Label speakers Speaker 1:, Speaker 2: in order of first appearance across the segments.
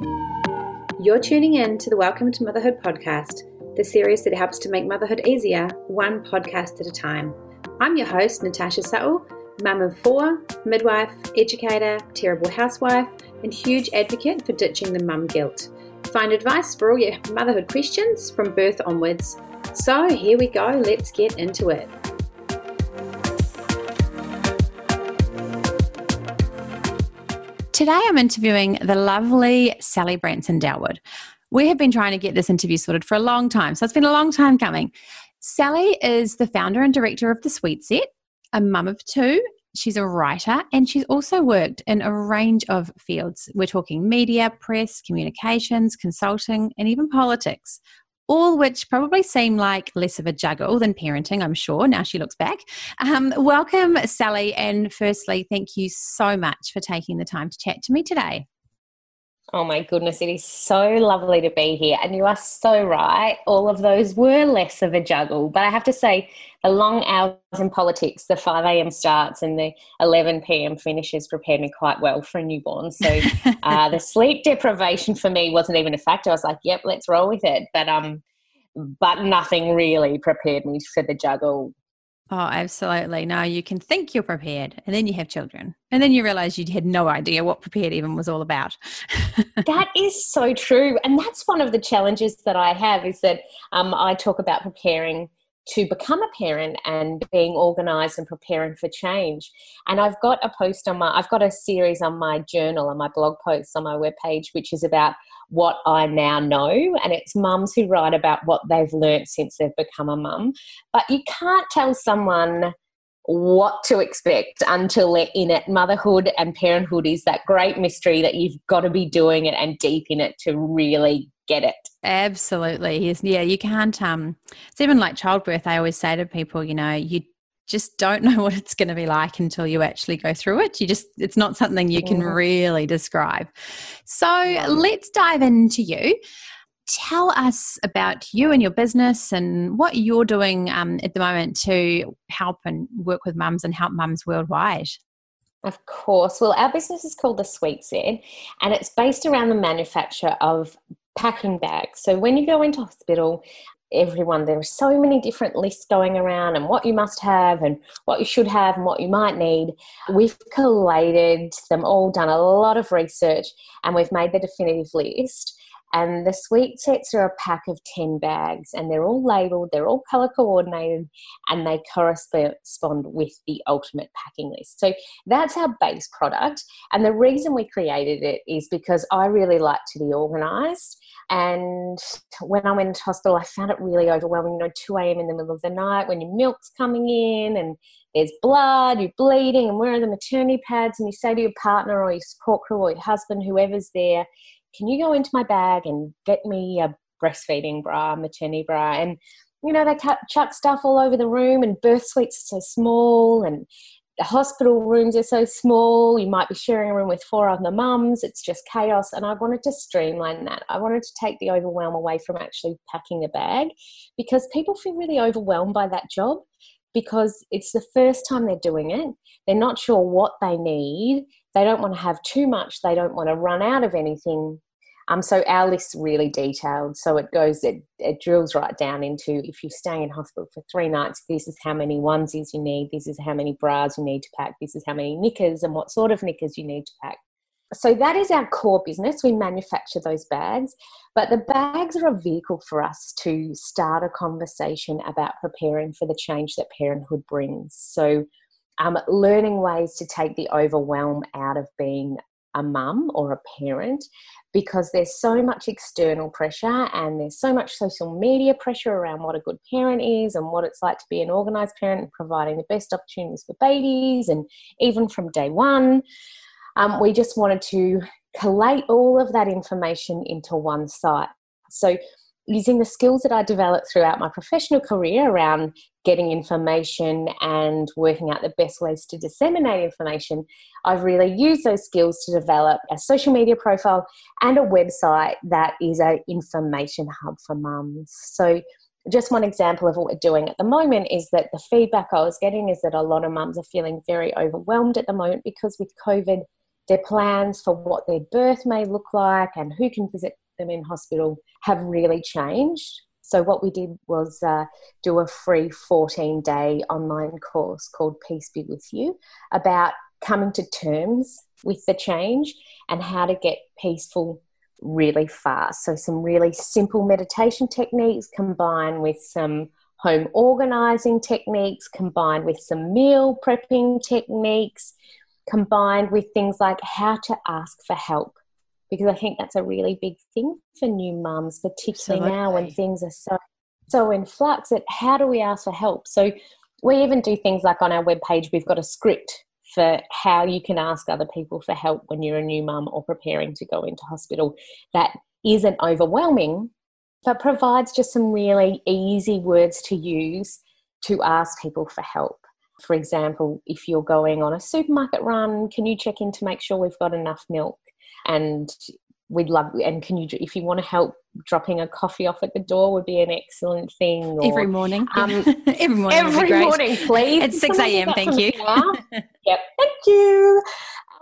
Speaker 1: You're tuning in to the Welcome to Motherhood podcast, the series that helps to make motherhood easier, one podcast at a time. I'm your host, Natasha Suttle, mum of four, midwife, educator, terrible housewife, and huge advocate for ditching the mum guilt. Find advice for all your motherhood questions from birth onwards. So here we go, let's get into it. Today I'm interviewing the lovely Sally Branson Dalwood. We have been trying to get this interview sorted for a long time, so it's been a long time coming. Sally is the founder and director of The Sweet Set, a mum of two. She's a writer and she's also worked in a range of fields. We're talking media, press, communications, consulting, and even politics all which probably seem like less of a juggle than parenting, I'm sure, now she looks back. Um, welcome, Sally. And firstly, thank you so much for taking the time to chat to me today.
Speaker 2: Oh my goodness, it is so lovely to be here. And you are so right. All of those were less of a juggle. But I have to say, the long hours in politics, the 5 a.m. starts and the 11 p.m. finishes prepared me quite well for a newborn. So uh, the sleep deprivation for me wasn't even a factor. I was like, yep, let's roll with it. But, um, but nothing really prepared me for the juggle
Speaker 1: Oh, absolutely. No, you can think you're prepared and then you have children. And then you realize you had no idea what prepared even was all about.
Speaker 2: that is so true. And that's one of the challenges that I have is that um, I talk about preparing to become a parent and being organized and preparing for change. And I've got a post on my, I've got a series on my journal and my blog posts on my webpage, which is about what I now know. And it's mums who write about what they've learnt since they've become a mum. But you can't tell someone what to expect until they're in it. Motherhood and parenthood is that great mystery that you've got to be doing it and deep in it to really get it.
Speaker 1: Absolutely. Yes. Yeah, you can't um it's even like childbirth. I always say to people, you know, you just don't know what it's going to be like until you actually go through it. You just, it's not something you can mm. really describe. So let's dive into you. Tell us about you and your business and what you're doing um, at the moment to help and work with mums and help mums worldwide.
Speaker 2: Of course. Well, our business is called The Sweet Set and it's based around the manufacture of packing bags. So when you go into hospital, everyone there are so many different lists going around and what you must have and what you should have and what you might need we've collated them all done a lot of research and we've made the definitive list and the sweet sets are a pack of 10 bags and they're all labeled they're all color coordinated and they correspond with the ultimate packing list so that's our base product and the reason we created it is because i really like to be organized and when I went into hospital, I found it really overwhelming. You know, 2 a.m. in the middle of the night when your milk's coming in and there's blood, you're bleeding, and where are the maternity pads? And you say to your partner or your support crew or your husband, whoever's there, can you go into my bag and get me a breastfeeding bra, maternity bra? And you know, they cut, chuck stuff all over the room, and birth suites are so small, and the hospital rooms are so small. You might be sharing a room with four other mums. It's just chaos. And I wanted to streamline that. I wanted to take the overwhelm away from actually packing a bag because people feel really overwhelmed by that job because it's the first time they're doing it. They're not sure what they need. They don't want to have too much. They don't want to run out of anything. Um, so our list's really detailed. So it goes, it, it drills right down into if you're staying in hospital for three nights, this is how many onesies you need, this is how many bras you need to pack, this is how many knickers and what sort of knickers you need to pack. So that is our core business. We manufacture those bags, but the bags are a vehicle for us to start a conversation about preparing for the change that parenthood brings. So um, learning ways to take the overwhelm out of being a mum or a parent because there's so much external pressure and there's so much social media pressure around what a good parent is and what it's like to be an organized parent and providing the best opportunities for babies and even from day one. Um, we just wanted to collate all of that information into one site. So using the skills that I developed throughout my professional career around getting information and working out the best ways to disseminate information, I've really used those skills to develop a social media profile and a website that is an information hub for mums. So just one example of what we're doing at the moment is that the feedback I was getting is that a lot of mums are feeling very overwhelmed at the moment because with COVID, their plans for what their birth may look like and who can visit them in hospital have really changed. So, what we did was uh, do a free 14 day online course called Peace Be With You about coming to terms with the change and how to get peaceful really fast. So, some really simple meditation techniques combined with some home organizing techniques, combined with some meal prepping techniques, combined with things like how to ask for help because I think that's a really big thing for new mums, particularly Absolutely. now when things are so so in flux. That how do we ask for help? So we even do things like on our webpage, we've got a script for how you can ask other people for help when you're a new mum or preparing to go into hospital. That isn't overwhelming, but provides just some really easy words to use to ask people for help. For example, if you're going on a supermarket run, can you check in to make sure we've got enough milk? And we'd love and can you if you want to help dropping a coffee off at the door would be an excellent thing
Speaker 1: or, every morning. um,
Speaker 2: every morning every morning please.
Speaker 1: At 6 a.m thank you.
Speaker 2: yep thank you.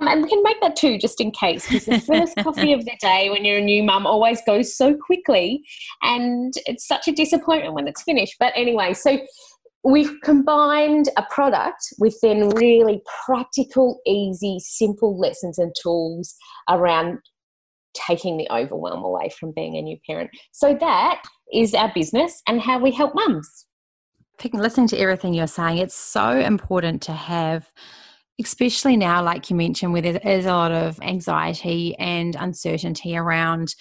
Speaker 2: Um, and we can make that too just in case because the first coffee of the day when you're a new mum always goes so quickly and it's such a disappointment when it's finished. But anyway so we've combined a product with then really practical, easy, simple lessons and tools around taking the overwhelm away from being a new parent. So that is our business and how we help mums.
Speaker 1: Listening to everything you're saying, it's so important to have, especially now, like you mentioned, where there is a lot of anxiety and uncertainty around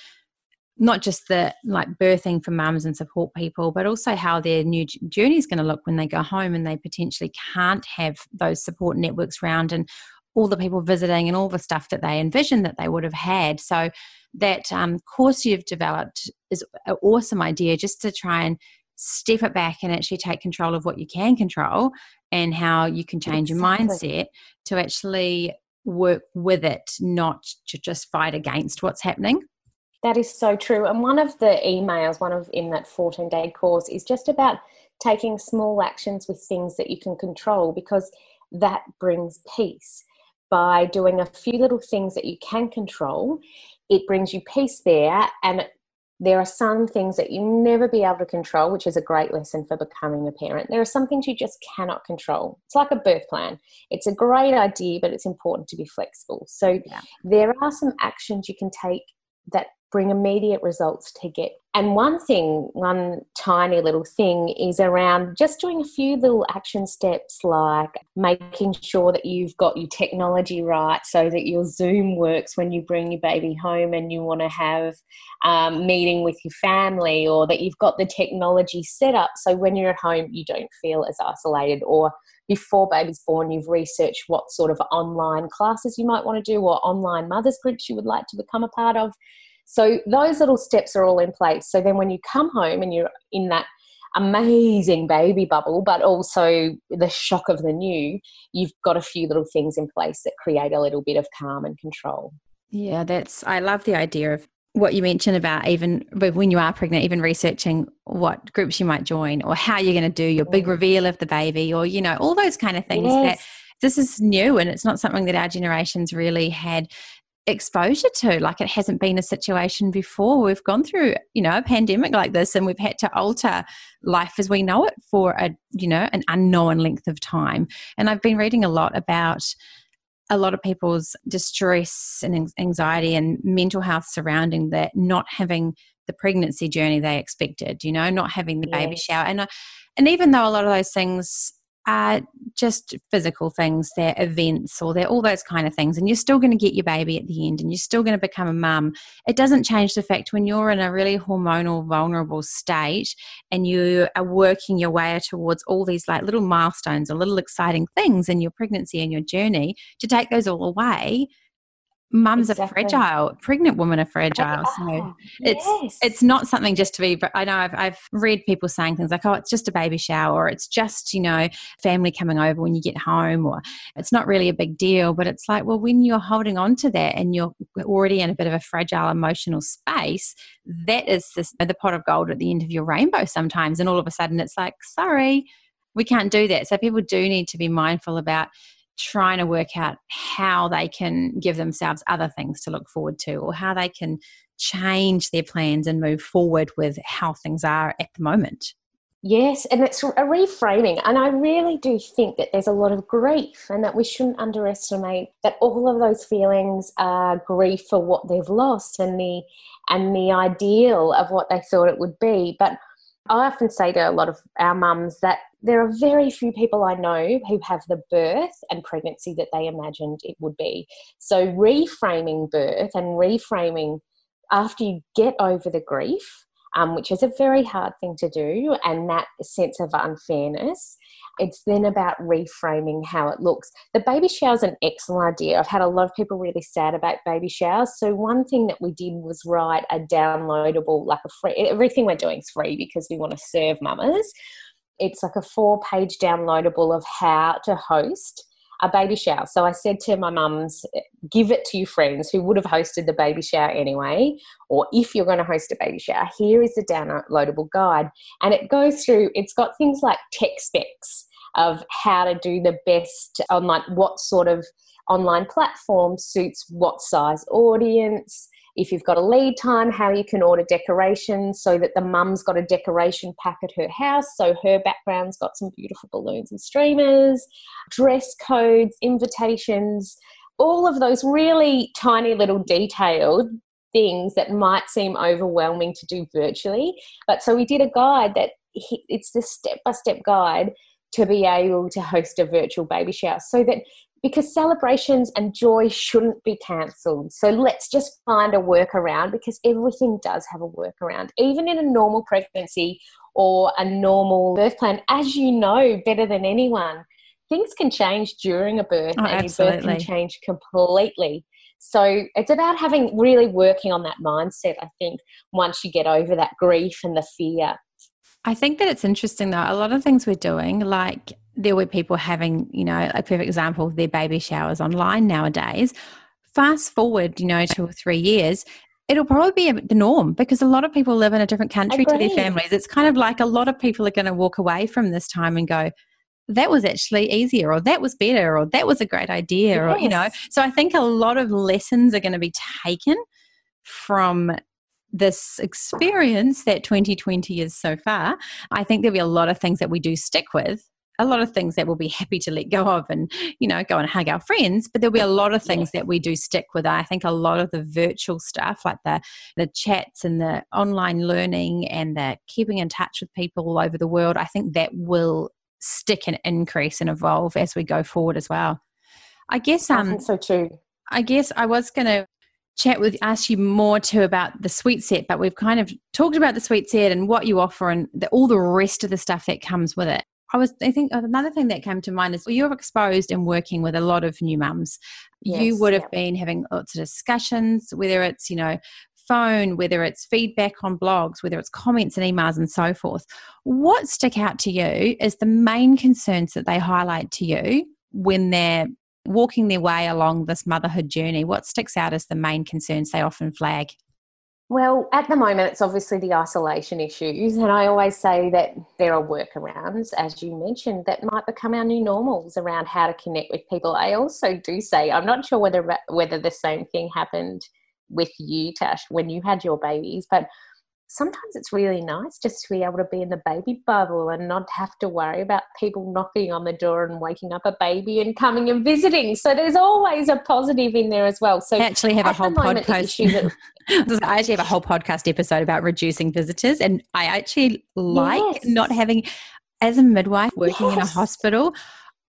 Speaker 1: not just the like birthing for mums and support people, but also how their new journey is going to look when they go home and they potentially can't have those support networks around and all the people visiting and all the stuff that they envisioned that they would have had. So that um, course you've developed is an awesome idea just to try and step it back and actually take control of what you can control and how you can change exactly. your mindset to actually work with it, not to just fight against what's happening.
Speaker 2: That is so true. And one of the emails, one of in that 14 day course, is just about taking small actions with things that you can control because that brings peace. By doing a few little things that you can control, it brings you peace there. And there are some things that you never be able to control, which is a great lesson for becoming a parent. There are some things you just cannot control. It's like a birth plan. It's a great idea, but it's important to be flexible. So yeah. there are some actions you can take that bring immediate results to get. And one thing, one tiny little thing is around just doing a few little action steps like making sure that you've got your technology right so that your Zoom works when you bring your baby home and you want to have um, meeting with your family or that you've got the technology set up so when you're at home you don't feel as isolated or before baby's born, you've researched what sort of online classes you might want to do or online mothers groups you would like to become a part of. So those little steps are all in place. So then when you come home and you're in that amazing baby bubble, but also the shock of the new, you've got a few little things in place that create a little bit of calm and control.
Speaker 1: Yeah, that's, I love the idea of what you mentioned about even when you are pregnant, even researching what groups you might join or how you're going to do your big mm. reveal of the baby or, you know, all those kind of things yes. that this is new and it's not something that our generations really had exposure to like it hasn't been a situation before. We've gone through you know a pandemic like this and we've had to alter life as we know it for a you know an unknown length of time. And i've been reading a lot about a lot of people's distress and anxiety and mental health surrounding that not having the pregnancy journey they expected you know not having the yes. baby shower. And and even though a lot of those things are just physical things, they're events or they're all those kind of things, and you're still going to get your baby at the end and you're still going to become a mum. It doesn't change the fact when you're in a really hormonal, vulnerable state and you are working your way towards all these like little milestones or little exciting things in your pregnancy and your journey, to take those all away mums exactly. are fragile pregnant women are fragile so oh, it's yes. it's not something just to be but i know I've, I've read people saying things like oh it's just a baby shower or it's just you know family coming over when you get home or it's not really a big deal but it's like well when you're holding on to that and you're already in a bit of a fragile emotional space that is this, the pot of gold at the end of your rainbow sometimes and all of a sudden it's like sorry we can't do that so people do need to be mindful about trying to work out how they can give themselves other things to look forward to or how they can change their plans and move forward with how things are at the moment.
Speaker 2: Yes, and it's a reframing. And I really do think that there's a lot of grief and that we shouldn't underestimate that all of those feelings are grief for what they've lost and the and the ideal of what they thought it would be. But I often say to a lot of our mums that there are very few people I know who have the birth and pregnancy that they imagined it would be. So reframing birth and reframing after you get over the grief um, which is a very hard thing to do, and that sense of unfairness. It's then about reframing how it looks. The baby shower is an excellent idea. I've had a lot of people really sad about baby showers. So, one thing that we did was write a downloadable, like a free, everything we're doing is free because we want to serve mamas. It's like a four page downloadable of how to host a baby shower. So I said to my mums, give it to your friends who would have hosted the baby shower anyway, or if you're going to host a baby shower, here is the downloadable guide. And it goes through, it's got things like tech specs of how to do the best on like what sort of online platform suits what size audience, if you've got a lead time, how you can order decorations so that the mum's got a decoration pack at her house. So her background's got some beautiful balloons and streamers, dress codes, invitations, all of those really tiny little detailed things that might seem overwhelming to do virtually. But so we did a guide that it's the step by step guide to be able to host a virtual baby shower so that because celebrations and joy shouldn't be cancelled. So let's just find a workaround because everything does have a workaround. Even in a normal pregnancy or a normal birth plan, as you know better than anyone, things can change during a birth
Speaker 1: oh,
Speaker 2: and
Speaker 1: absolutely.
Speaker 2: your birth can change completely. So it's about having really working on that mindset, I think, once you get over that grief and the fear.
Speaker 1: I think that it's interesting though. A lot of things we're doing, like there were people having, you know, a perfect example of their baby showers online nowadays. Fast forward, you know, two or three years, it'll probably be the norm because a lot of people live in a different country to their families. It's kind of like a lot of people are going to walk away from this time and go, that was actually easier or that was better or that was a great idea yes. or you know so i think a lot of lessons are going to be taken from this experience that 2020 is so far i think there'll be a lot of things that we do stick with a lot of things that we'll be happy to let go of and you know go and hug our friends but there'll be a lot of things that we do stick with. I think a lot of the virtual stuff like the the chats and the online learning and the keeping in touch with people all over the world i think that will stick and increase and evolve as we go forward as well. I guess
Speaker 2: um so too.
Speaker 1: I guess i was going to chat with ask you more too about the sweet set but we've kind of talked about the sweet set and what you offer and the, all the rest of the stuff that comes with it I was, I think another thing that came to mind is you're exposed and working with a lot of new mums. Yes, you would have yep. been having lots of discussions, whether it's, you know, phone, whether it's feedback on blogs, whether it's comments and emails and so forth. What stick out to you is the main concerns that they highlight to you when they're walking their way along this motherhood journey? What sticks out as the main concerns they often flag?
Speaker 2: Well, at the moment, it's obviously the isolation issues. And I always say that there are workarounds, as you mentioned, that might become our new normals around how to connect with people. I also do say, I'm not sure whether, whether the same thing happened with you, Tash, when you had your babies, but sometimes it's really nice just to be able to be in the baby bubble and not have to worry about people knocking on the door and waking up a baby and coming and visiting. So there's always a positive in there as well. So
Speaker 1: I actually have a whole podcast. I actually have a whole podcast episode about reducing visitors, and I actually like yes. not having, as a midwife working yes. in a hospital,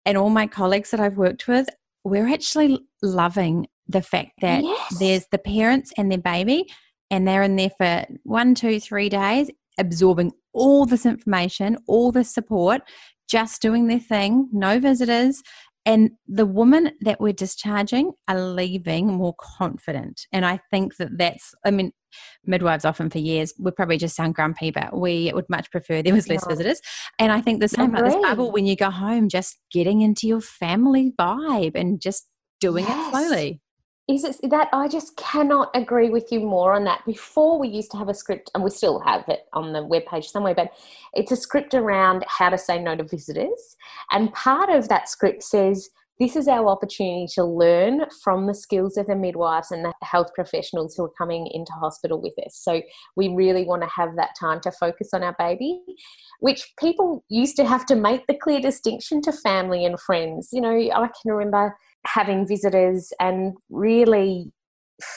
Speaker 1: and all my colleagues that I've worked with, we're actually loving the fact that yes. there's the parents and their baby and they're in there for one, two, three days, absorbing all this information, all this support, just doing their thing, no visitors. And the women that we're discharging are leaving more confident. And I think that that's, I mean, midwives often for years would probably just sound grumpy, but we would much prefer there was less yeah. visitors. And I think the same about this bubble when you go home, just getting into your family vibe and just doing yes. it slowly
Speaker 2: is it that I just cannot agree with you more on that. Before we used to have a script, and we still have it on the webpage somewhere, but it's a script around how to say no to visitors. And part of that script says this is our opportunity to learn from the skills of the midwives and the health professionals who are coming into hospital with us. So we really want to have that time to focus on our baby, which people used to have to make the clear distinction to family and friends. You know, I can remember having visitors and really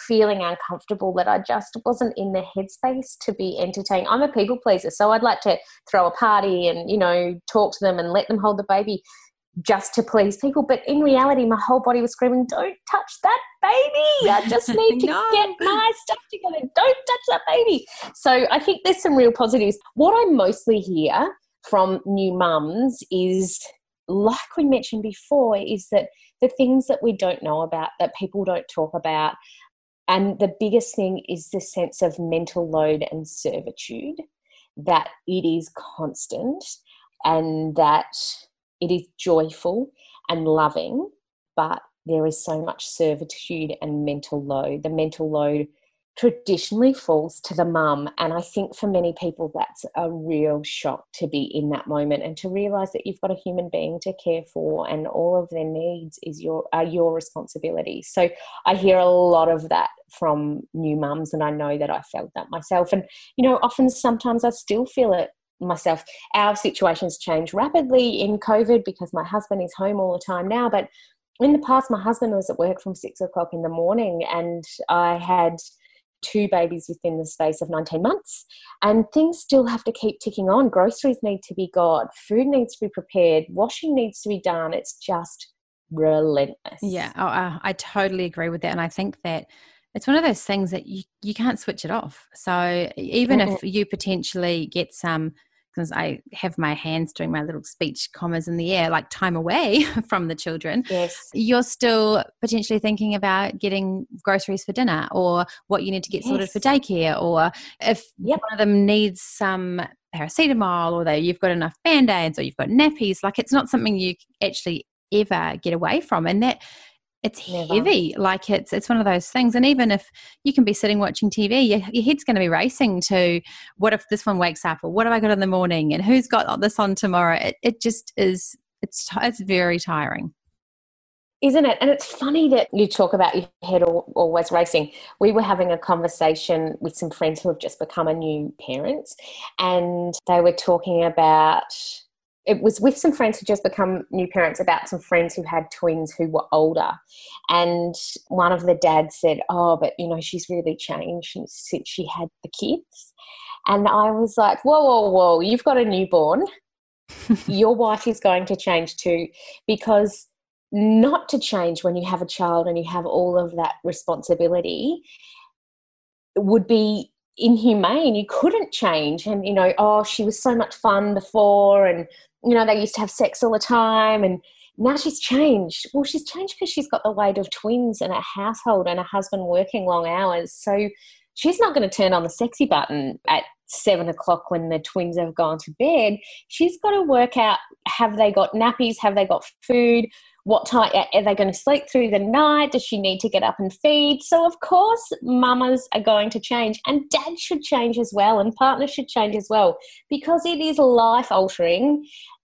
Speaker 2: feeling uncomfortable that I just wasn't in the headspace to be entertained. I'm a people pleaser, so I'd like to throw a party and, you know, talk to them and let them hold the baby just to please people. But in reality, my whole body was screaming, Don't touch that baby. I just need to no. get my stuff together. Don't touch that baby. So I think there's some real positives. What I mostly hear from new mums is, like we mentioned before, is that the things that we don't know about, that people don't talk about, and the biggest thing is the sense of mental load and servitude, that it is constant and that it is joyful and loving, but there is so much servitude and mental load. The mental load traditionally falls to the mum. And I think for many people, that's a real shock to be in that moment and to realize that you've got a human being to care for and all of their needs is your are your responsibility. So I hear a lot of that from new mums, and I know that I felt that myself. And you know, often sometimes I still feel it myself. Our situations change rapidly in COVID because my husband is home all the time now. But in the past, my husband was at work from six o'clock in the morning, and I had two babies within the space of 19 months. And things still have to keep ticking on. Groceries need to be got, food needs to be prepared, washing needs to be done. It's just relentless.
Speaker 1: Yeah, oh, uh, I totally agree with that. And I think that it's one of those things that you, you can't switch it off. So even mm-hmm. if you potentially get some because I have my hands doing my little speech commas in the air, like time away from the children,
Speaker 2: yes.
Speaker 1: you're still potentially thinking about getting groceries for dinner or what you need to get yes. sorted for daycare, or if yep. one of them needs some paracetamol or that you've got enough band aids or you've got nappies. Like it's not something you actually ever get away from. And that it's Never. heavy like it's it's one of those things and even if you can be sitting watching tv your, your head's going to be racing to what if this one wakes up or what have i got in the morning and who's got this on tomorrow it, it just is it's it's very tiring
Speaker 2: isn't it? And it's funny that you talk about your head always racing. We were having a conversation with some friends who have just become a new parents, and they were talking about it was with some friends who just become new parents about some friends who had twins who were older. And one of the dads said oh but you know she's really changed since she had the kids. And i was like whoa whoa whoa you've got a newborn. Your wife is going to change too. Because not to change when you have a child and you have all of that responsibility would be inhumane. You couldn't change. And you know oh she was so much fun before and you know, they used to have sex all the time and now she's changed. Well, she's changed because she's got the weight of twins and a household and a husband working long hours. So she's not going to turn on the sexy button at seven o'clock when the twins have gone to bed. She's got to work out have they got nappies? Have they got food? what time are they going to sleep through the night does she need to get up and feed so of course mamas are going to change and dad should change as well and partners should change as well because it is life altering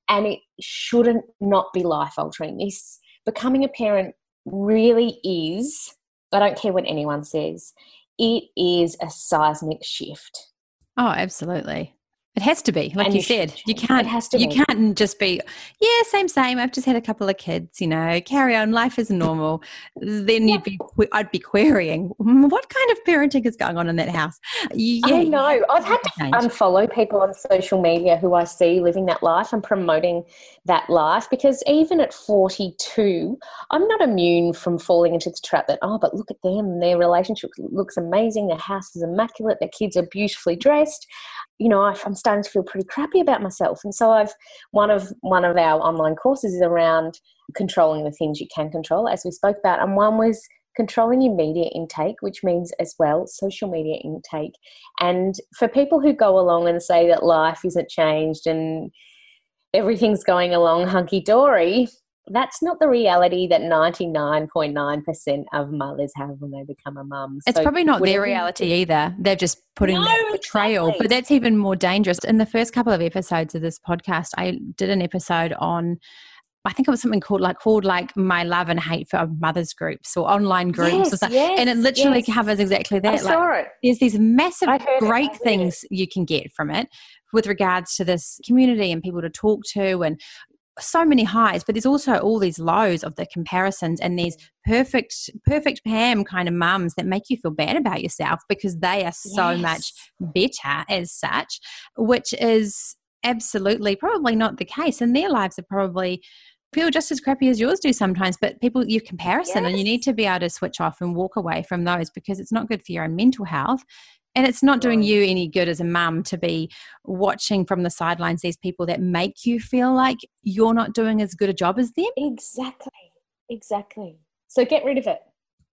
Speaker 2: and it shouldn't not be life altering this becoming a parent really is i don't care what anyone says it is a seismic shift.
Speaker 1: Oh absolutely it has to be, like you, you said. You can't. It has to you be. can't just be, yeah, same, same. I've just had a couple of kids. You know, carry on. Life is normal. Then yeah. you'd be, I'd be querying mm, what kind of parenting is going on in that house.
Speaker 2: Yeah, I know. I've had to unfollow people on social media who I see living that life and promoting that life because even at 42, I'm not immune from falling into the trap that oh, but look at them. Their relationship looks amazing. Their house is immaculate. Their kids are beautifully dressed you know i'm starting to feel pretty crappy about myself. And so i've one of one of our online courses is around controlling the things you can control as we spoke about. And one was controlling your media intake which means as well social media intake. And for people who go along and say that life isn't changed and everything's going along hunky dory that's not the reality that 99.9% of mothers have when they become a mum.
Speaker 1: It's so probably not their reality either. They're just putting no, that portrayal, exactly. but that's even more dangerous. In the first couple of episodes of this podcast, I did an episode on I think it was something called like called like my love and hate for mothers groups or online groups
Speaker 2: yes,
Speaker 1: or something.
Speaker 2: Yes,
Speaker 1: and it literally
Speaker 2: yes.
Speaker 1: covers exactly that.
Speaker 2: I saw
Speaker 1: like,
Speaker 2: it.
Speaker 1: There's these massive great
Speaker 2: it,
Speaker 1: things you can get from it with regards to this community and people to talk to and so many highs but there's also all these lows of the comparisons and these perfect perfect pam kind of mums that make you feel bad about yourself because they are so
Speaker 2: yes.
Speaker 1: much better as such which is absolutely probably not the case and their lives are probably feel just as crappy as yours do sometimes but people you comparison yes. and you need to be able to switch off and walk away from those because it's not good for your own mental health and it's not doing you any good as a mum to be watching from the sidelines these people that make you feel like you're not doing as good a job as them.
Speaker 2: Exactly. Exactly. So get rid of it.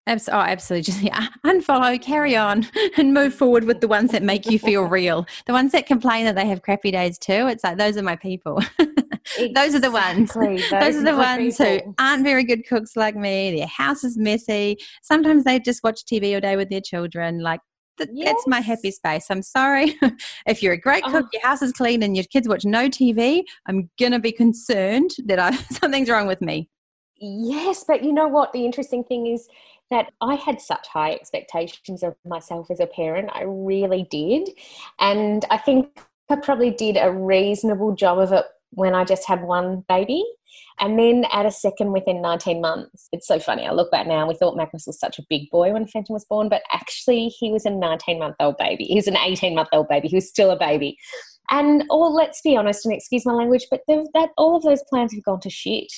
Speaker 1: oh, absolutely. Just yeah, unfollow, carry on, and move forward with the ones that make you feel real. The ones that complain that they have crappy days too. It's like those are my people. Exactly. those are the ones. Those, those are the ones people. who aren't very good cooks like me. Their house is messy. Sometimes they just watch TV all day with their children. Like that, yes. that's my happy space. I'm sorry. if you're a great cook, oh. your house is clean, and your kids watch no TV, I'm going to be concerned that I, something's wrong with me.
Speaker 2: Yes, but you know what? The interesting thing is that I had such high expectations of myself as a parent. I really did. And I think I probably did a reasonable job of it when I just had one baby. And then at a second within 19 months. It's so funny. I look back now, we thought Magnus was such a big boy when Fenton was born, but actually he was a 19 month old baby. He was an 18 month old baby. He was still a baby. And or let's be honest and excuse my language, but that all of those plans have gone to shit.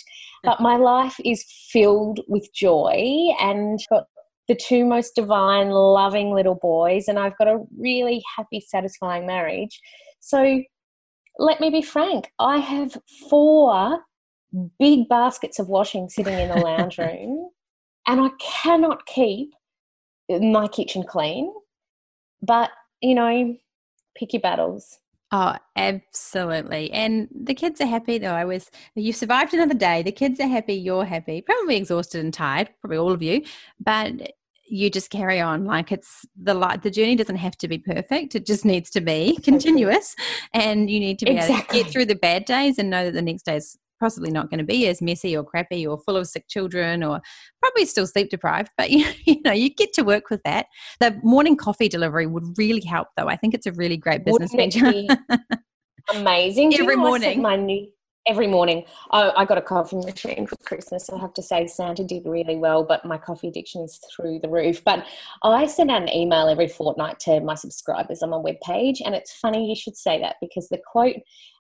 Speaker 2: But my life is filled with joy and got the two most divine, loving little boys, and I've got a really happy, satisfying marriage. So let me be frank, I have four big baskets of washing sitting in the lounge room, and I cannot keep my kitchen clean. But, you know, pick your battles.
Speaker 1: Oh, absolutely. And the kids are happy though. I was you survived another day. The kids are happy, you're happy. Probably exhausted and tired, probably all of you. But you just carry on like it's the light the journey doesn't have to be perfect it just needs to be continuous and you need to be exactly. able to get through the bad days and know that the next day is possibly not going to be as messy or crappy or full of sick children or probably still sleep deprived but you, you know you get to work with that. The morning coffee delivery would really help though. I think it's a really great business venture.
Speaker 2: amazing?
Speaker 1: Every morning.
Speaker 2: my new every morning. I, I, got a coffee machine for Christmas. I have to say, Santa did really well, but my coffee addiction is through the roof. But I send out an email every fortnight to my subscribers on my webpage. And it's funny you should say that because the quote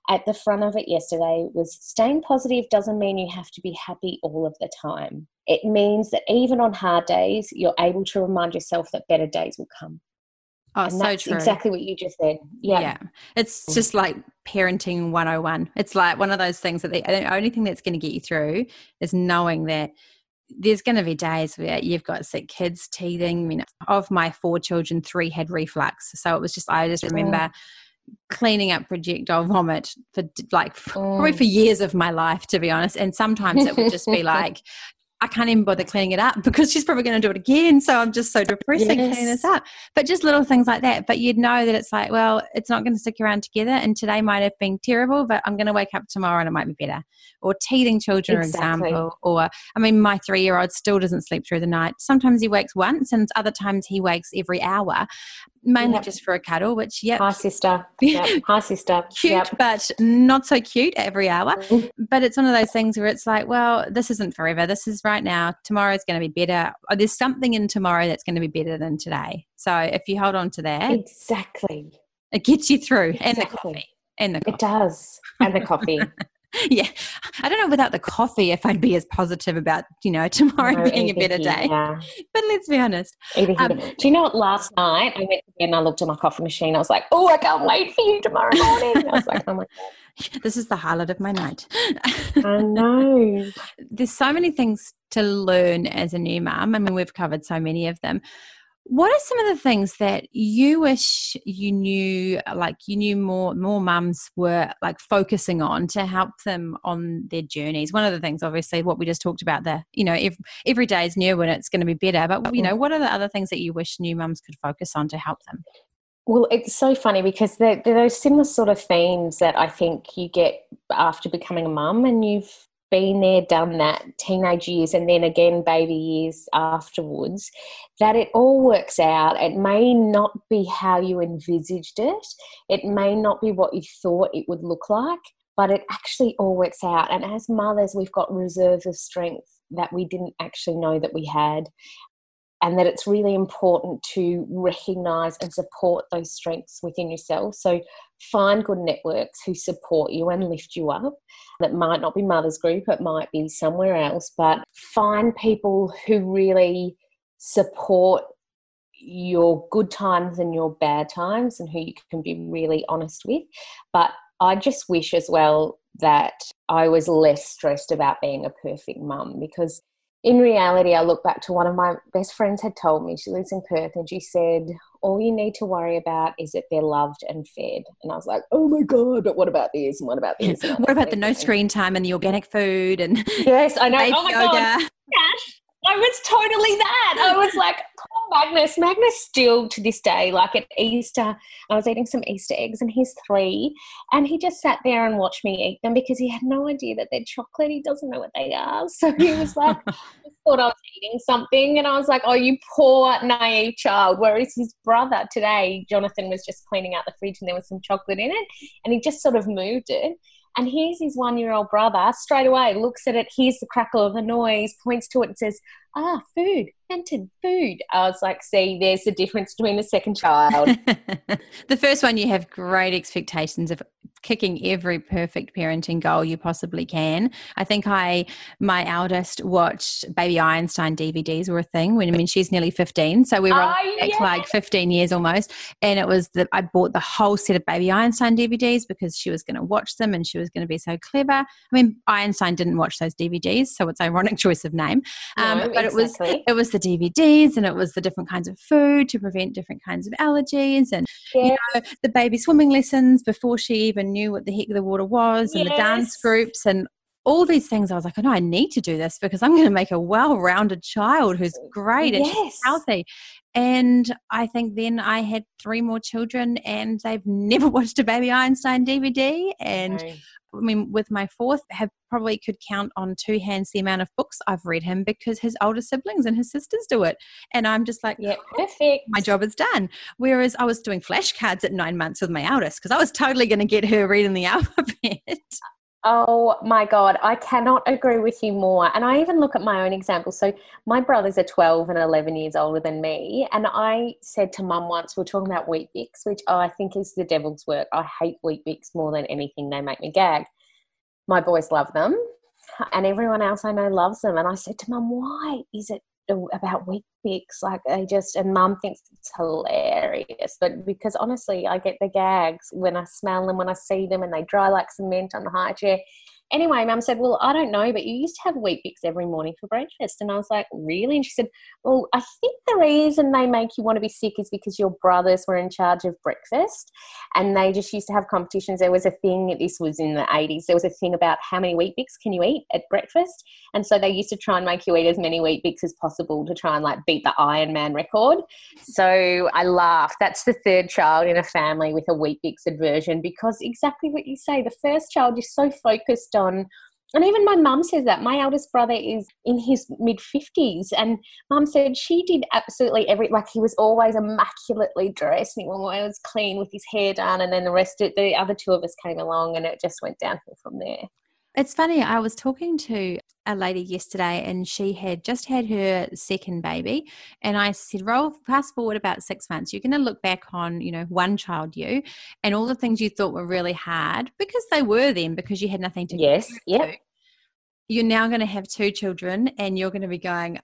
Speaker 2: at the front of it yesterday was staying positive doesn't mean you have to be happy all of the time. It means that even on hard days, you're able to remind yourself that better days will come.
Speaker 1: Oh,
Speaker 2: and
Speaker 1: so
Speaker 2: that's
Speaker 1: true.
Speaker 2: Exactly what you just said. Yeah.
Speaker 1: Yeah. It's just like parenting 101. It's like one of those things that the, the only thing that's going to get you through is knowing that there's going to be days where you've got sick kids teething. I mean, of my four children, three had reflux. So it was just, I just remember oh. cleaning up projectile vomit for like oh. probably for years of my life, to be honest. And sometimes it would just be like, I can't even bother cleaning it up because she's probably going to do it again. So I'm just so depressing yes. cleaning this up. But just little things like that. But you'd know that it's like, well, it's not going to stick around together. And today might have been terrible, but I'm going to wake up tomorrow and it might be better. Or teething children, exactly. example. Or, I mean, my three year old still doesn't sleep through the night. Sometimes he wakes once and other times he wakes every hour mainly yep. just for a cuddle, which yeah,
Speaker 2: hi sister, yep. hi sister,
Speaker 1: cute yep. but not so cute every hour. Mm-hmm. But it's one of those things where it's like, well, this isn't forever. This is right now. Tomorrow's going to be better. Or there's something in tomorrow that's going to be better than today. So if you hold on to that,
Speaker 2: exactly,
Speaker 1: it gets you through. Exactly. And the coffee, and the coffee.
Speaker 2: it does, and the coffee.
Speaker 1: yeah i don't know without the coffee if i'd be as positive about you know tomorrow no, being a better day yeah. but let's be honest
Speaker 2: um, do you know what last night i went to bed and i looked at my coffee machine i was like oh i can't wait for you tomorrow morning i was like oh my god
Speaker 1: this is the highlight of my night.
Speaker 2: I know.
Speaker 1: There's so many things to learn as a new mum. I mean we've covered so many of them. What are some of the things that you wish you knew like you knew more more mums were like focusing on to help them on their journeys? One of the things obviously what we just talked about the you know if, every day is new and it's going to be better but you mm. know what are the other things that you wish new mums could focus on to help them
Speaker 2: well, it's so funny because there, there are those similar sort of themes that I think you get after becoming a mum, and you've been there, done that, teenage years, and then again baby years afterwards, that it all works out. It may not be how you envisaged it, it may not be what you thought it would look like, but it actually all works out. And as mothers, we've got reserves of strength that we didn't actually know that we had. And that it's really important to recognize and support those strengths within yourself. So, find good networks who support you and lift you up. That might not be Mother's Group, it might be somewhere else, but find people who really support your good times and your bad times and who you can be really honest with. But I just wish as well that I was less stressed about being a perfect mum because in reality, I look back to one of my best friends had told me, she lives in Perth, and she said, All you need to worry about is that they're loved and fed. And I was like, Oh my God, but what about this? And what about this?
Speaker 1: what about the no screen time and the organic food? And
Speaker 2: yes, I know. Oh my yoga. God. I was totally that. I was like, poor Magnus. Magnus still to this day, like at Easter, I was eating some Easter eggs and he's three. And he just sat there and watched me eat them because he had no idea that they're chocolate. He doesn't know what they are. So he was like, I thought I was eating something. And I was like, oh, you poor naive child. Whereas his brother today, Jonathan, was just cleaning out the fridge and there was some chocolate in it. And he just sort of moved it. And here's his one year old brother straight away looks at it, hears the crackle of the noise, points to it, and says, Ah, food, vented food. I was like, See, there's the difference between the second child.
Speaker 1: the first one, you have great expectations of kicking every perfect parenting goal you possibly can. I think I, my eldest, watched Baby Einstein DVDs were a thing when I mean she's nearly 15. So we were oh, yeah. like 15 years almost. And it was that I bought the whole set of Baby Einstein DVDs because she was going to watch them and she was going to be so clever. I mean, Einstein didn't watch those DVDs, so it's ironic choice of name. Um, no, but exactly. it was it was the DVDs and it was the different kinds of food to prevent different kinds of allergies and yeah. you know the baby swimming lessons before she even knew what the heck the water was and yes. the dance groups and all these things I was like, I know I need to do this because I'm going to make a well-rounded child who's great and yes. healthy. And I think then I had three more children and they've never watched a Baby Einstein DVD. And I mean, with my fourth, have probably could count on two hands the amount of books I've read him because his older siblings and his sisters do it. And I'm just like,
Speaker 2: yeah, perfect.
Speaker 1: My job is done. Whereas I was doing flashcards at nine months with my eldest because I was totally going to get her reading the alphabet.
Speaker 2: Oh my God, I cannot agree with you more. And I even look at my own example. So, my brothers are 12 and 11 years older than me. And I said to mum once, we are talking about Weet-Bix, which oh, I think is the devil's work. I hate Weet-Bix more than anything. They make me gag. My boys love them. And everyone else I know loves them. And I said to mum, why is it about Weet-Bix. Like I just and mum thinks it's hilarious, but because honestly, I get the gags when I smell them, when I see them, and they dry like cement on the high chair. Anyway, mum said, Well, I don't know, but you used to have Weet-Bix every morning for breakfast. And I was like, Really? And she said, Well, I think the reason they make you want to be sick is because your brothers were in charge of breakfast and they just used to have competitions. There was a thing, this was in the 80s, there was a thing about how many Weet-Bix can you eat at breakfast. And so they used to try and make you eat as many Weet-Bix as possible to try and like beat the Iron Man record. So I laughed. That's the third child in a family with a Weet-Bix aversion because exactly what you say, the first child is so focused on and even my mum says that. My eldest brother is in his mid 50s and mum said she did absolutely every like he was always immaculately dressed. And he was clean with his hair done and then the rest of the other two of us came along and it just went downhill from there
Speaker 1: it's funny, I was talking to a lady yesterday and she had just had her second baby. And I said, roll fast forward about six months. You're going to look back on, you know, one child you and all the things you thought were really hard because they were then because you had nothing to
Speaker 2: Yes, yeah.
Speaker 1: You're now going to have two children and you're going to be going,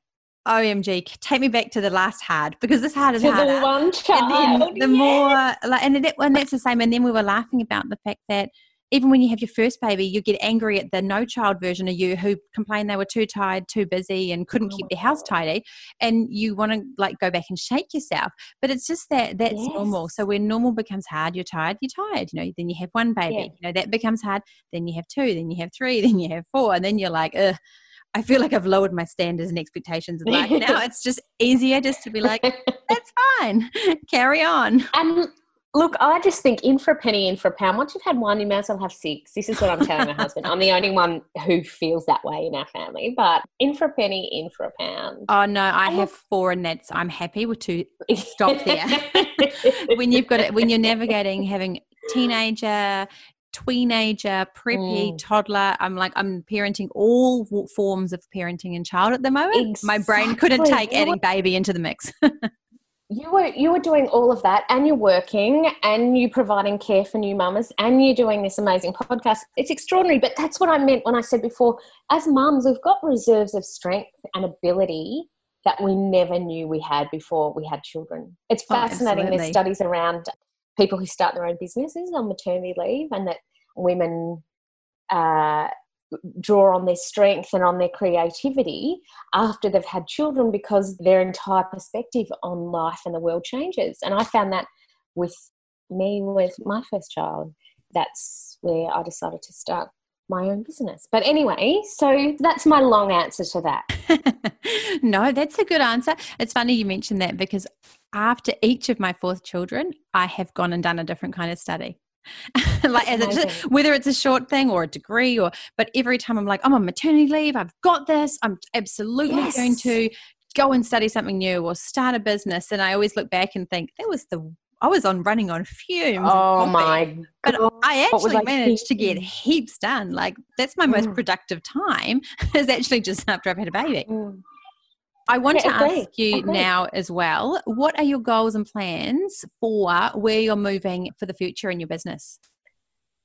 Speaker 1: OMG, take me back to the last hard because this hard is
Speaker 2: to
Speaker 1: harder.
Speaker 2: The one child. And
Speaker 1: then the yes. more, like, and, it, and that's the same. And then we were laughing about the fact that even when you have your first baby, you get angry at the no child version of you who complained they were too tired, too busy, and couldn't keep their house oh. tidy. And you want to like go back and shake yourself. But it's just that that's yes. normal. So when normal becomes hard, you're tired, you're tired. You know, then you have one baby. Yeah. You know, that becomes hard. Then you have two, then you have three, then you have four. And then you're like, ugh. I feel like I've lowered my standards and expectations of life. now it's just easier just to be like, that's fine, carry on.
Speaker 2: And Look, I just think in for a penny, in for a pound. Once you've had one, you may as well have six. This is what I'm telling my husband. I'm the only one who feels that way in our family. But in for a penny, in for a pound.
Speaker 1: Oh no, I have four, and that's I'm happy with to stop there. when you've got it, when you're navigating having teenager, teenager, preppy, mm. toddler. I'm like, I'm parenting all forms of parenting and child at the moment. Exactly. My brain couldn't take adding baby into the mix.
Speaker 2: You were you were doing all of that and you're working and you're providing care for new mamas and you're doing this amazing podcast. It's extraordinary but that's what i meant when i said before as mums we've got reserves of strength and ability that we never knew we had before we had children. It's oh, fascinating oh, there's studies around people who start their own businesses on maternity leave and that women uh, draw on their strength and on their creativity after they've had children because their entire perspective on life and the world changes. And I found that with me with my first child. That's where I decided to start my own business. But anyway, so that's my long answer to that.
Speaker 1: no, that's a good answer. It's funny you mentioned that because after each of my fourth children, I have gone and done a different kind of study. like whether it's a short thing or a degree or but every time I'm like I'm on maternity leave I've got this I'm absolutely yes. going to go and study something new or start a business and I always look back and think that was the I was on running on fumes.
Speaker 2: Oh my!
Speaker 1: But I actually managed to get heaps done. Like that's my mm. most productive time is actually just after I've had a baby. Mm. I want yeah, to ask you now as well what are your goals and plans for where you're moving for the future in your business?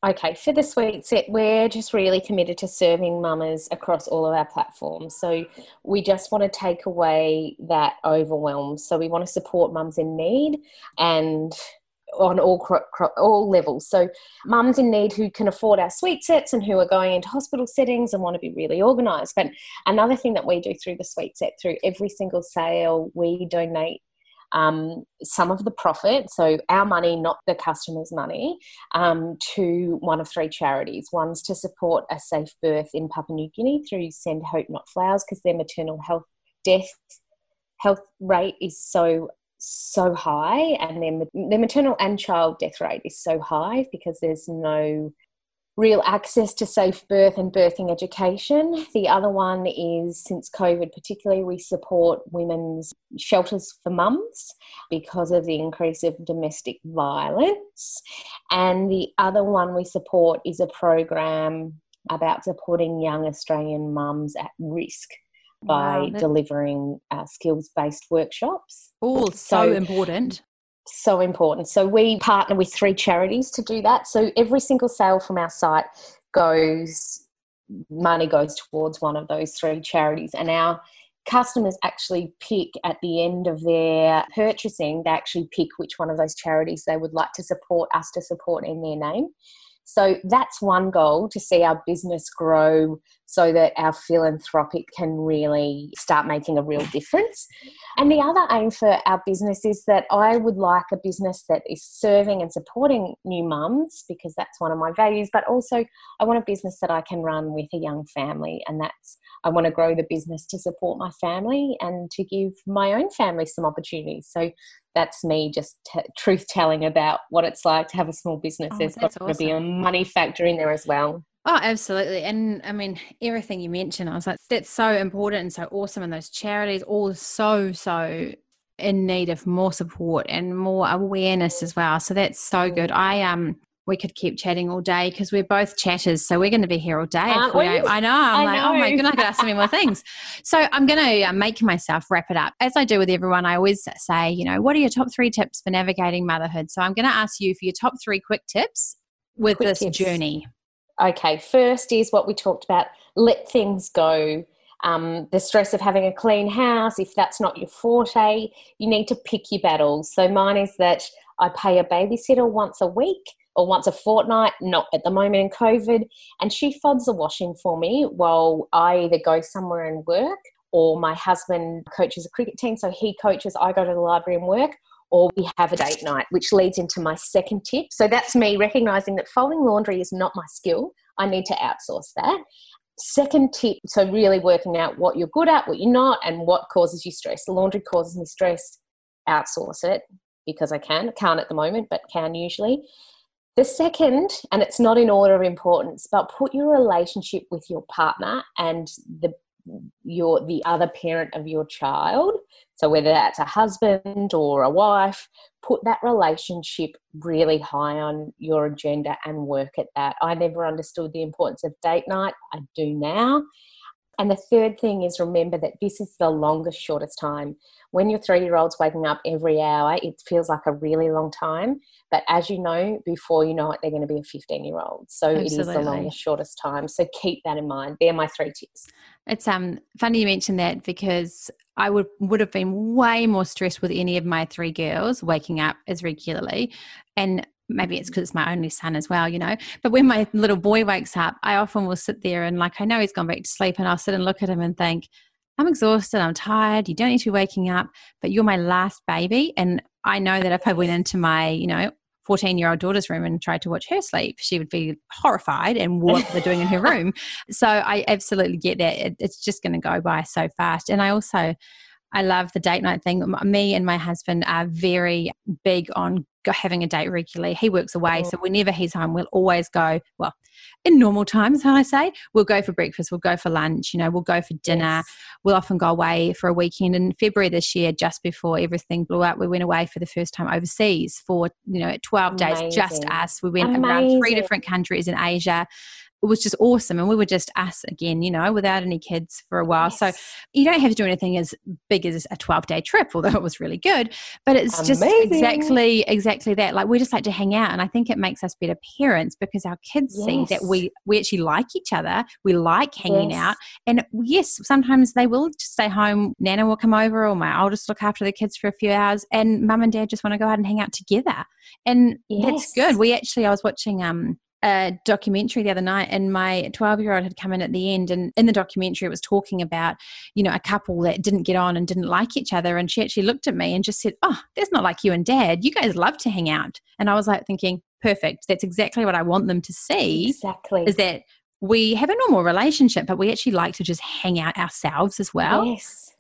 Speaker 2: Okay, for the Suite Set, we're just really committed to serving mamas across all of our platforms. So we just want to take away that overwhelm. So we want to support mums in need and on all all levels. So mums in need who can afford our Suite Sets and who are going into hospital settings and want to be really organised. But another thing that we do through the Suite Set, through every single sale, we donate um, some of the profit, so our money, not the customer's money, um, to one of three charities. One's to support a safe birth in Papua New Guinea through Send Hope Not Flowers because their maternal health death health rate is so so high and their, their maternal and child death rate is so high because there's no real access to safe birth and birthing education. The other one is since COVID, particularly, we support women's shelters for mums because of the increase of domestic violence. And the other one we support is a program about supporting young Australian mums at risk by wow, delivering uh, skills based workshops.
Speaker 1: Oh, so, so important.
Speaker 2: So important. So we partner with three charities to do that. So every single sale from our site goes, money goes towards one of those three charities. And our customers actually pick at the end of their purchasing, they actually pick which one of those charities they would like to support us to support in their name. So that's one goal to see our business grow so that our philanthropic can really start making a real difference. And the other aim for our business is that I would like a business that is serving and supporting new mums because that's one of my values, but also I want a business that I can run with a young family. And that's, I want to grow the business to support my family and to give my own family some opportunities. So that's me just t- truth telling about what it's like to have a small business. Oh, There's got awesome. to be a money factor in there as well.
Speaker 1: Oh, absolutely. And I mean, everything you mentioned, I was like, that's so important and so awesome. And those charities, all so, so in need of more support and more awareness as well. So that's so good. Mm. I um we could keep chatting all day because we're both chatters. So we're going to be here all day.
Speaker 2: Aren't we?
Speaker 1: I know. I'm I like, know. oh my goodness, I could ask so many more things. So I'm going to uh, make myself wrap it up. As I do with everyone, I always say, you know, what are your top three tips for navigating motherhood? So I'm going to ask you for your top three quick tips with quick this tips. journey.
Speaker 2: Okay. First is what we talked about let things go. Um, the stress of having a clean house, if that's not your forte, you need to pick your battles. So mine is that I pay a babysitter once a week or once a fortnight, not at the moment in COVID. And she fods the washing for me while I either go somewhere and work or my husband coaches a cricket team. So he coaches, I go to the library and work, or we have a date night, which leads into my second tip. So that's me recognizing that folding laundry is not my skill. I need to outsource that. Second tip so, really working out what you're good at, what you're not, and what causes you stress. Laundry causes me stress, outsource it because I can. Can't at the moment, but can usually. The second, and it's not in order of importance, but put your relationship with your partner and the your the other parent of your child so whether that's a husband or a wife put that relationship really high on your agenda and work at that i never understood the importance of date night i do now and the third thing is remember that this is the longest, shortest time. When your three year old's waking up every hour, it feels like a really long time. But as you know, before you know it, they're going to be a 15 year old. So Absolutely. it is the longest, shortest time. So keep that in mind. They're my three tips.
Speaker 1: It's um funny you mentioned that because I would would have been way more stressed with any of my three girls waking up as regularly. And maybe it's because it's my only son as well, you know. But when my little boy wakes up, I often will sit there and like I know he's gone back to sleep, and I'll sit and look at him and think, I'm exhausted, I'm tired, you don't need to be waking up, but you're my last baby. And I know that if I went into my, you know, 14 year old daughter's room and tried to watch her sleep, she would be horrified and what they're doing in her room. So I absolutely get that. It, it's just going to go by so fast. And I also, I love the date night thing. Me and my husband are very big on having a date regularly. He works away, so whenever he's home, we'll always go. Well, in normal times, how I say, we'll go for breakfast, we'll go for lunch, you know, we'll go for dinner. Yes. We'll often go away for a weekend. In February this year, just before everything blew up, we went away for the first time overseas for you know twelve Amazing. days, just us. We went Amazing. around three different countries in Asia it was just awesome. And we were just us again, you know, without any kids for a while. Yes. So you don't have to do anything as big as a 12 day trip, although it was really good. But it's Amazing. just exactly, exactly that. Like we just like to hang out. And I think it makes us better parents because our kids yes. see that we, we actually like each other. We like hanging yes. out. And yes, sometimes they will just stay home. Nana will come over or my oldest will look after the kids for a few hours and mum and dad just want to go out and hang out together. And that's good. We actually, I was watching, um, a documentary the other night and my 12 year old had come in at the end and in the documentary it was talking about you know a couple that didn't get on and didn't like each other and she actually looked at me and just said oh that's not like you and dad. You guys love to hang out. And i was like thinking perfect. That's exactly what i want them to see
Speaker 2: exactly.
Speaker 1: is that we have a normal relationship but we actually like to just hang out ourselves as well.
Speaker 2: Yes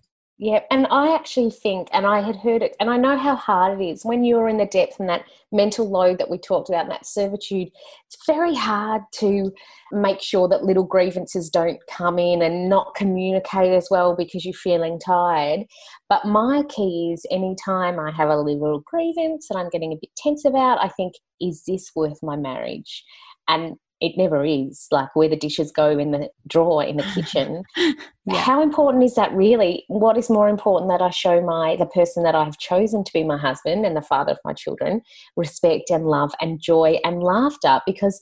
Speaker 2: yeah, and I actually think, and I had heard it, and I know how hard it is when you're in the depth and that mental load that we talked about, and that servitude. It's very hard to make sure that little grievances don't come in and not communicate as well because you're feeling tired. But my key is anytime I have a little grievance that I'm getting a bit tense about, I think, is this worth my marriage? And it never is like where the dishes go in the drawer in the kitchen. Yeah. how important is that really? What is more important that i show my the person that i've chosen to be my husband and the father of my children respect and love and joy and laughter? Because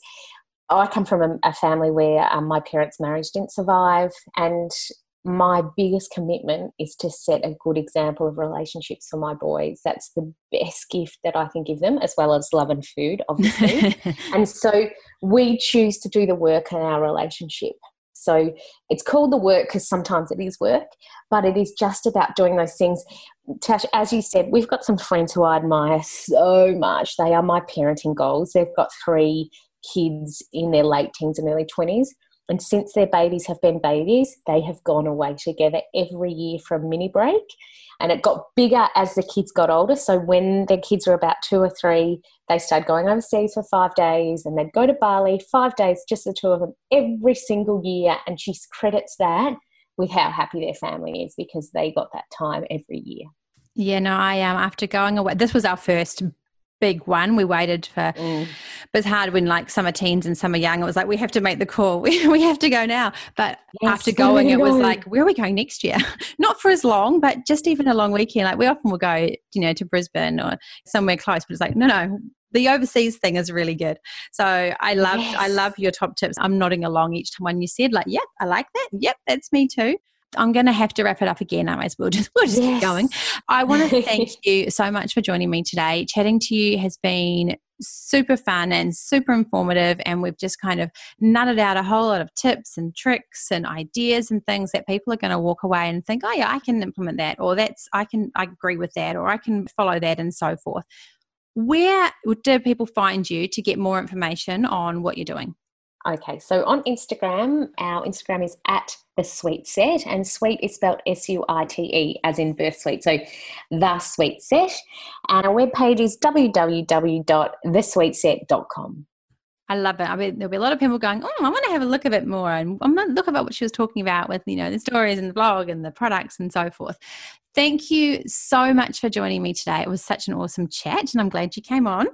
Speaker 2: I come from a, a family where um, my parents' marriage didn't survive, and my biggest commitment is to set a good example of relationships for my boys. That's the best gift that I can give them, as well as love and food, obviously. and so we choose to do the work in our relationship. So it's called the work because sometimes it is work, but it is just about doing those things. Tash, as you said, we've got some friends who I admire so much. They are my parenting goals. They've got three kids in their late teens and early 20s and since their babies have been babies, they have gone away together every year for a mini break. And it got bigger as the kids got older. So when their kids were about two or three, they started going overseas for five days and they'd go to Bali, five days, just the two of them, every single year. And she credits that with how happy their family is because they got that time every year.
Speaker 1: Yeah, no, I am. Um, after going away, this was our first big one. We waited for, mm. but it's hard when like some are teens and some are young. It was like, we have to make the call. We, we have to go now. But yes, after going, it was like, where are we going next year? Not for as long, but just even a long weekend. Like we often will go, you know, to Brisbane or somewhere close, but it's like, no, no, the overseas thing is really good. So I love yes. I love your top tips. I'm nodding along each time when you said like, yep, I like that. Yep, that's me too. I'm going to have to wrap it up again. Otherwise, we'll just we'll just yes. keep going. I want to thank you so much for joining me today. Chatting to you has been super fun and super informative and we've just kind of nutted out a whole lot of tips and tricks and ideas and things that people are going to walk away and think oh yeah i can implement that or that's i can i agree with that or i can follow that and so forth where do people find you to get more information on what you're doing
Speaker 2: Okay, so on Instagram, our Instagram is at the Suite Set, and sweet is spelled S U I T E, as in birth suite. So the Suite Set, and our webpage is www.thesuiteset.com.
Speaker 1: I love it. I mean, there'll be a lot of people going, "Oh, I want to have a look a bit more," and I'm going to look about what she was talking about with, you know, the stories and the blog and the products and so forth. Thank you so much for joining me today. It was such an awesome chat, and I'm glad you came on.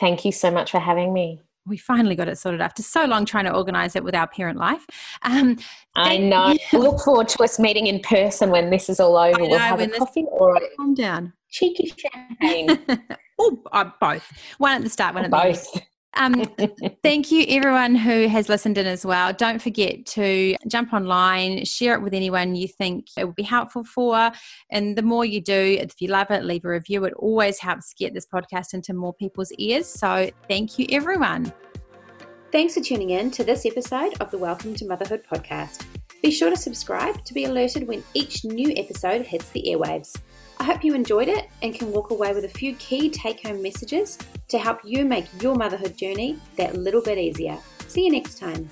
Speaker 2: Thank you so much for having me.
Speaker 1: We finally got it sorted after so long trying to organise it with our parent life. Um,
Speaker 2: I know. Look forward to us meeting in person when this is all over. Know, we'll have a coffee or a
Speaker 1: calm down.
Speaker 2: cheeky champagne.
Speaker 1: oh, uh, both. One at the start, one
Speaker 2: or
Speaker 1: at
Speaker 2: the both.
Speaker 1: Um, thank you, everyone who has listened in as well. Don't forget to jump online, share it with anyone you think it would be helpful for. And the more you do, if you love it, leave a review. It always helps get this podcast into more people's ears. So thank you, everyone. Thanks for tuning in to this episode of the Welcome to Motherhood podcast. Be sure to subscribe to be alerted when each new episode hits the airwaves. I hope you enjoyed it and can walk away with a few key take home messages to help you make your motherhood journey that little bit easier. See you next time.